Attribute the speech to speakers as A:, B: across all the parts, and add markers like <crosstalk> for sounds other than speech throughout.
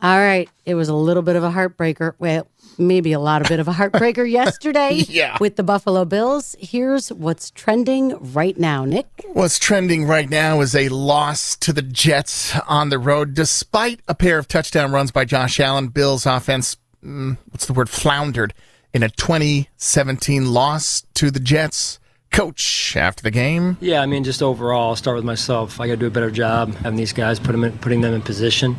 A: All right. It was a little bit of a heartbreaker. Well, maybe a lot of bit of a heartbreaker <laughs> yesterday
B: Yeah.
A: with the Buffalo Bills. Here's what's trending right now, Nick.
B: What's trending right now is a loss to the Jets on the road, despite a pair of touchdown runs by Josh Allen. Bills offense, mm, what's the word, floundered in a 2017 loss to the Jets. Coach after the game.
C: Yeah, I mean, just overall, I'll start with myself. I got to do a better job having these guys, put them in, putting them in position.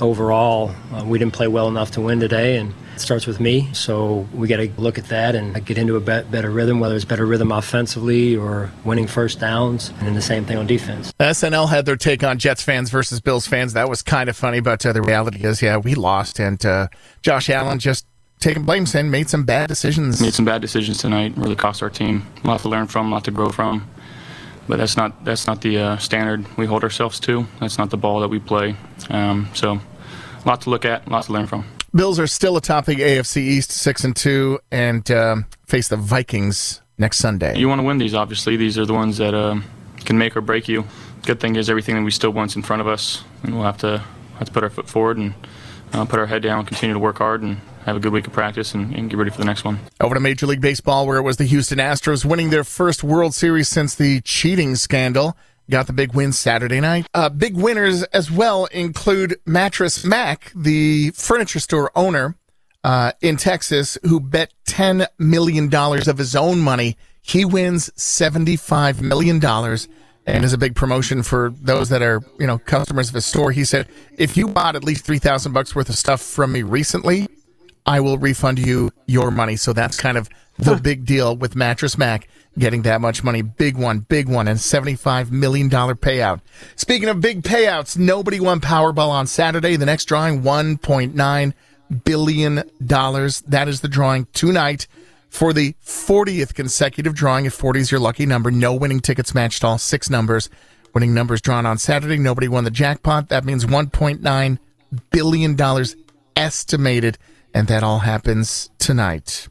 C: Overall, uh, we didn't play well enough to win today, and it starts with me. So we got to look at that and get into a bet, better rhythm, whether it's better rhythm offensively or winning first downs, and then the same thing on defense.
B: SNL had their take on Jets fans versus Bills fans. That was kind of funny, but uh, the reality is, yeah, we lost, and uh, Josh Allen just taking blame, saying made some bad decisions.
D: made some bad decisions tonight. Really cost our team. A lot to learn from, a lot to grow from. But that's not that's not the uh, standard we hold ourselves to. That's not the ball that we play. Um, so, a lot to look at, a lot to learn from.
B: Bills are still atop the AFC East, six and two, and um, face the Vikings next Sunday.
D: You want to win these, obviously. These are the ones that uh, can make or break you. Good thing is everything that we still want's in front of us, and we'll have to have to put our foot forward and uh, put our head down, continue to work hard, and have a good week of practice, and, and get ready for the next one.
B: Over to Major League Baseball, where it was the Houston Astros winning their first World Series since the cheating scandal. Got the big win Saturday night. Uh, big winners as well include Mattress Mac, the furniture store owner uh, in Texas, who bet $10 million of his own money. He wins $75 million and is a big promotion for those that are, you know, customers of his store. He said, if you bought at least 3000 bucks worth of stuff from me recently, I will refund you your money. So that's kind of the big deal with Mattress Mac getting that much money. Big one, big one, and $75 million payout. Speaking of big payouts, nobody won Powerball on Saturday. The next drawing, $1.9 billion. That is the drawing tonight for the 40th consecutive drawing. If 40 is your lucky number, no winning tickets matched all six numbers. Winning numbers drawn on Saturday. Nobody won the jackpot. That means $1.9 billion estimated and that all happens tonight.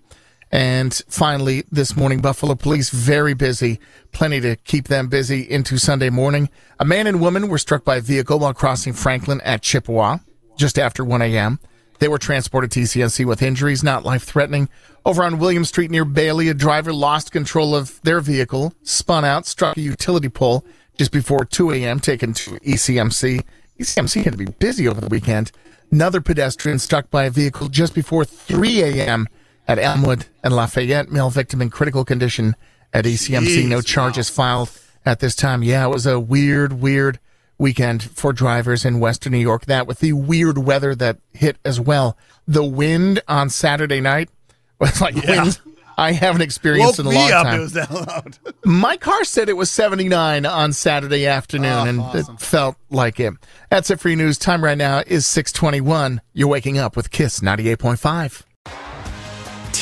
B: And finally, this morning, Buffalo police very busy, plenty to keep them busy into Sunday morning. A man and woman were struck by a vehicle while crossing Franklin at Chippewa just after 1 a.m. They were transported to ECMC with injuries, not life threatening. Over on William Street near Bailey, a driver lost control of their vehicle, spun out, struck a utility pole just before 2 a.m., taken to ECMC. ECMC had to be busy over the weekend. Another pedestrian struck by a vehicle just before 3 a.m. at Elmwood and Lafayette. Male victim in critical condition at ECMC. no
E: Jeez,
B: charges filed at this time. Yeah, it was a weird, weird weekend for drivers in Western New York. That with the weird weather that hit as well. The wind on Saturday night <laughs> was like
E: Yeah.
B: winds I haven't experienced
E: Woke
B: in a
E: me
B: long
E: up.
B: time.
E: It was that loud. <laughs>
B: My car said it was 79 on Saturday afternoon, oh, and it felt like it. That's it for your news. Time right now is 621. You're waking up with KISS 98.5.